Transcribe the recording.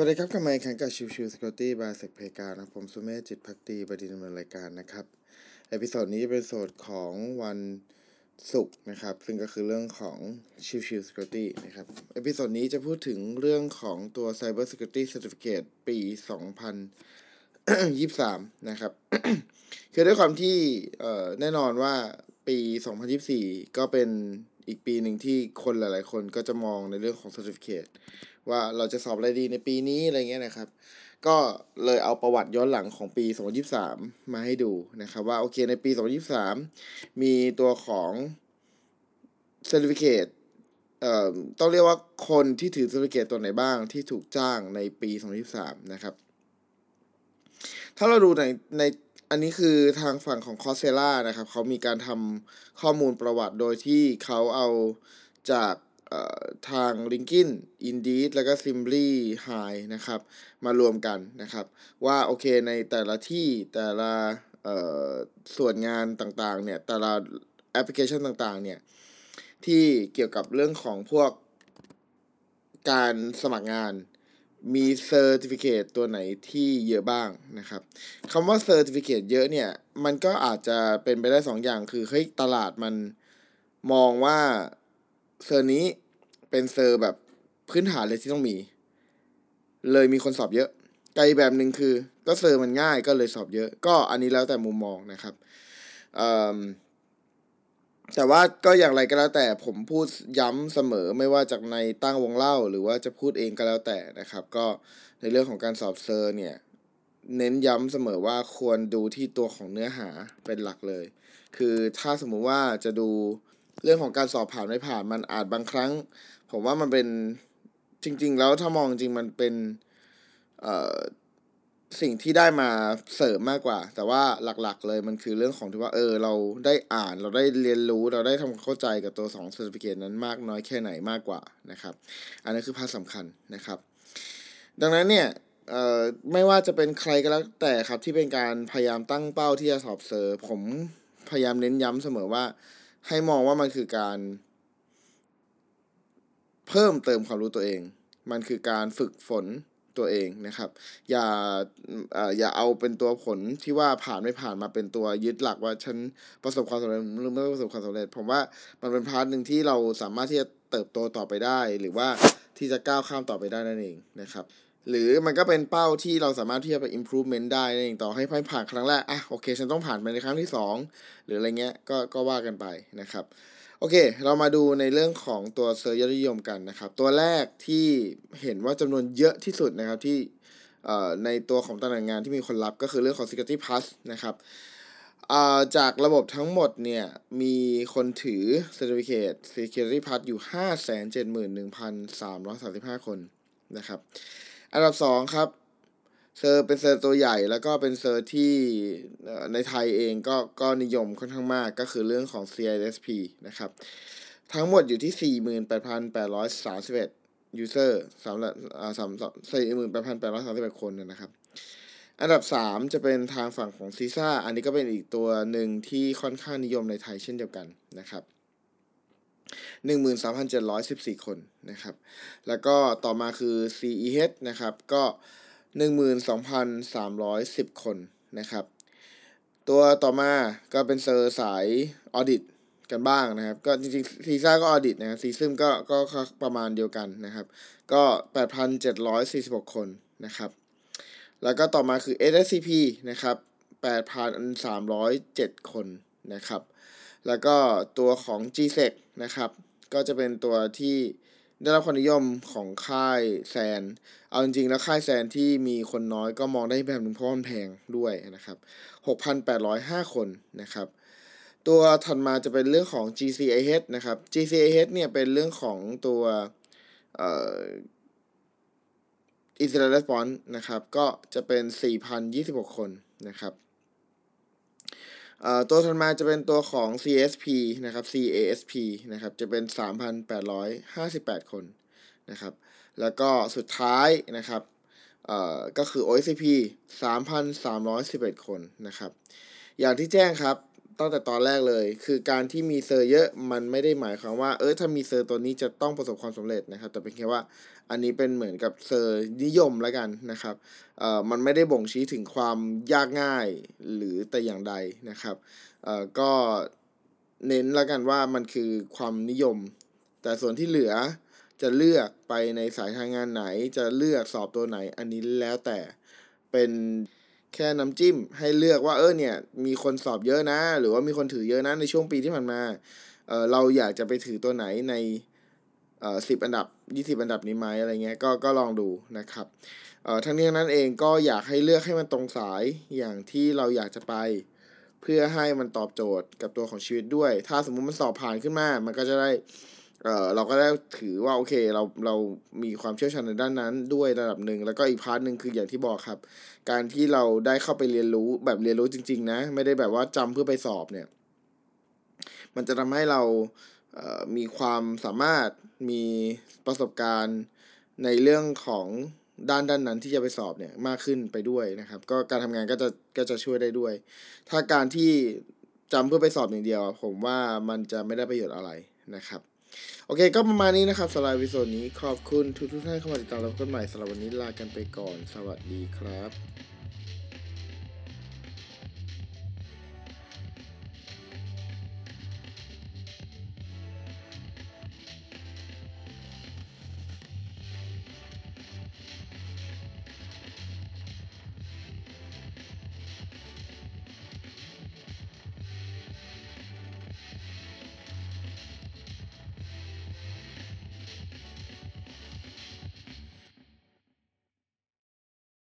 สวัสดีครับกลับมาอีกครั้งกับ Chill Chill Security by Sec Playground นะผมสุเมธจิตภักดีบดินทร์ ดำเนินรายการนะครับ episode นี้จะเป็น episode ของวันศุกร์นะครับ ซึ่งก็คือเรื่องของ Chill Chill Security นะครับ episode นี้จะพูดถึงเรื่องของตัว Cyber Security Certificate ปี 2023 นะครับ คือด้วยความที่แน่นอนว่าปี 2024 ก็เป็นอีกปีหนึ่งที่คนหลาย ๆ คนก็จะมองในเรื่องของ Certificate ว่าเราจะสอบอะไรดีในปีนี้อะไรเงี้ยนะครับ ก็เลยเอาประวัติย้อนหลังของปี 2023 มาให้ดูนะครับ ว่าโอเคในปี 2023 มีตัวของ Certificate เอ่อต้องเรียกว่าคนที่ถือ Certificate ตัวไหนบ้างที่ถูกจ้างในปี 2023 นะครับ ถ้าเราดูในในอันนี้คือทางฝั่งของ c o s เซ l a นะครับ เขามีการทำข้อมูลประวัติโดยที่เขาเอาจาก ทาง LinkedIn Indeed แล้วก็ SimplyHired นะครับ มารวมกันนะครับ ว่าโอเคในแต่ละที่แต่ละส่วนงานต่างๆเนี่ยแต่ละแอปพลิเคชันต่างๆเนี่ยที่เกี่ยวกับเรื่องของพวกการสมัครงานมี certificate ตัวไหนที่เยอะบ้างนะครับคำว่า certificate เยอะเนี่ย มันก็อาจจะเป็นไปได้สองอย่างคือเฮ้ยตลาดมันมองว่า cert นี้เป็น cert แบบพื้นฐานเลยที่ต้องมี เลยมีคนสอบเยอะ อีกแบบหนึ่งคือ ก็ cert มันง่ายก็เลยสอบเยอะ ก็อันนี้แล้วแต่มุมมองนะครับแต่ว่าก็อย่างไรก็แล้วแต่ผมพูดย้ำเสมอไม่ว่าจากในตั้งวงเล่า หรือว่าจะพูดเองก็แล้วแต่นะครับ ก็ในเรื่องของการสอบ cert เนี่ย เน้นย้ำเสมอว่าควรดูที่ตัวของเนื้อหาเป็นหลักเลย คือถ้าสมมุติว่าจะดู เรื่องของการสอบผ่านไม่ผ่านมันอาจบางครั้ง ผมว่ามันเป็นจริง ๆ แล้วถ้ามองจริงมันเป็นเอ่อสิ่งที่ได้มาเสริมมากกว่า แต่ว่าหลักๆเลยมันคือเรื่องของที่ว่าเออเราได้อ่านเราได้เรียนรู้เราได้ทำความเข้าใจกับตัว2 certificate นั้นมากน้อยแค่ไหนมากกว่านะครับ อันนี้คือ part สำคัญนะครับ ดังนั้นเนี่ยเอ่อไม่ว่าจะเป็นใครก็แล้วแต่ครับที่เป็นการพยายามตั้งเป้าที่จะสอบ cert ผมพยายามเน้นย้ำเสมอว่า ให้มองว่ามันคือการ เพิ่มเติมความรู้ตัวเอง มันคือการฝึกฝนตัวเองนะครับ อย่าอย่าเอาเป็นตัวผลที่ว่าผ่านไม่ผ่านมาเป็นตัวยึดหลักว่าฉันประสบความสำเร็จหรือไม่ประสบความสำเร็จ ผมว่ามันเป็น part หนึ่งที่เราสามารถที่จะเติบโตต่อไปได้ หรือว่าที่จะก้าวข้ามต่อไปได้นั่นเองนะครับ หรือมันก็เป็นเป้าที่เราสามารถที่จะไป improvement ได้นั่นเองต่อให้ผ่านครั้งแรก อะโอเค ฉันต้องผ่านไปในครั้งที่ 2 หรืออะไรเงี้ยก็ก็ว่ากันไปนะครับ โอเค เรามาดูในเรื่องของตัว cert ยอดนิยมกันนะครับ ตัวแรกที่เห็นว่าจำนวนเยอะที่สุดนะครับที่ในตัวของตำแหน่งงานที่มีคนรับก็คือเรื่องของ Security Plus นะครับจากระบบทั้งหมดเนี่ย มีคนถือ Certificate Security Plus อยู่ 571,335 คนนะครับ อันดับ2ครับเซอร์เป็นเซอร์ตัวใหญ่แล้วก็เป็นเซอร์ที่ในไทยเองก็ก็นิยมค่อนข้างมากก็คือเรื่องของ CISP นะครับ ทั้งหมดอยู่ที่ 48,831 user สำหรับสาม48,831คนนะครับ อันดับ3จะเป็นทางฝั่งของ CISA อันนี้ก็เป็นอีกตัวหนึ่งที่ค่อนข้างนิยมในไทยเช่นเดียวกันนะครับ 13,714 คนนะครับ แล้วก็ต่อมาคือ CEH นะครับ ก็ 12,310 คนนะครับ ตัวต่อมาก็เป็น cert สาย audit กันบ้างนะครับ ก็จริงๆ CISA ก็ audit นะครับ CISM ก็ก็ประมาณเดียวกันนะครับ ก็ 8,746 คนนะครับ แล้วก็ต่อมาคือ SSCP นะครับ 8,307 คนนะครับ แล้วก็ตัวของ GSEC นะครับ ก็จะเป็นตัวที่ได้รับความนิยมของค่ายแซน เอาจริงๆ แล้วค่ายแซนที่มีคนน้อยก็มองได้แบบหนึ่งเพราะมันแพงด้วยนะครับ 6,805 คนนะครับ ตัวถัดมาจะเป็นเรื่องของ GCAH นะครับ GCAH เนี่ยเป็นเรื่องของตัวเอ่อ Incident Response นะครับ ก็จะเป็น 4,026 คนนะครับ ตัวถัดมาจะเป็นตัวของ CSP นะครับ CASP นะครับ จะเป็น 3,858 คนนะครับ แล้วก็สุดท้ายนะครับก็คือ OSCP 3,311 คนนะครับ อย่างที่แจ้งครับ ตั้งแต่ตอนแรกเลย คือการที่มี cert เยอะมันไม่ได้หมายความว่า เออถ้ามี cert ตัวนี้จะต้องประสบความสำเร็จนะครับ แต่เป็นแค่ว่าอันนี้เป็นเหมือนกับ cert นิยมแล้วกันนะครับเอ่อมันไม่ได้บ่งชี้ถึงความยากง่ายหรือแต่อย่างใดนะครับเอ่อก็เน้นแล้วกันว่ามันคือความนิยม แต่ส่วนที่เหลือจะเลือกไปในสายทางงานไหน จะเลือกสอบตัวไหน อันนี้แล้วแต่เป็น แค่น้ำจิ้มให้เลือกว่าเออเนี่ยมีคนสอบเยอะนะ หรือว่ามีคนถือเยอะนะในช่วงปีที่ผ่านมาเออเราอยากจะไปถือตัวไหนในเออสิบอันดับยี่สิบอันดับนี้ไหมอะไรเงี้ยก็ก็ลองดูนะครับเออทั้งนี้ทั้งนั้นเองก็อยากให้เลือกให้มันตรงสายอย่างที่เราอยากจะไป เพื่อให้มันตอบโจทย์กับตัวของชีวิตด้วย ถ้าสมมุติมันสอบผ่านขึ้นมา มันก็จะได้ เออเราก็ได้ถือว่าโอเคเราเรามีความเชี่ยวชาญในด้านนั้นด้วยระดับหนึ่งแล้วก็อีก part หนึ่งคืออย่างที่บอกครับ การที่เราได้เข้าไปเรียนรู้แบบเรียนรู้จริง ๆ นะ ไม่ได้แบบว่าจำเพื่อไปสอบเนี่ย มันจะทำให้เราเอ่อมีความสามารถมีประสบการณ์ในเรื่องของด้านด้านนั้นที่จะไปสอบเนี่ยมากขึ้นไปด้วยนะครับ ก็การทำงานก็จะก็จะช่วยได้ด้วย ถ้าการที่จำเพื่อไปสอบอย่างเดียว ผมว่ามันจะไม่ได้ประโยชน์อะไรนะครับ โอเค ก็ประมาณนี้นะครับสำหรับวิดีโอนี้ขอบคุณทุกทุกท่านเข้ามาติดตามรับกันใหม่สำหรับวันนี้ลากันไปก่อน สวัสดีครับ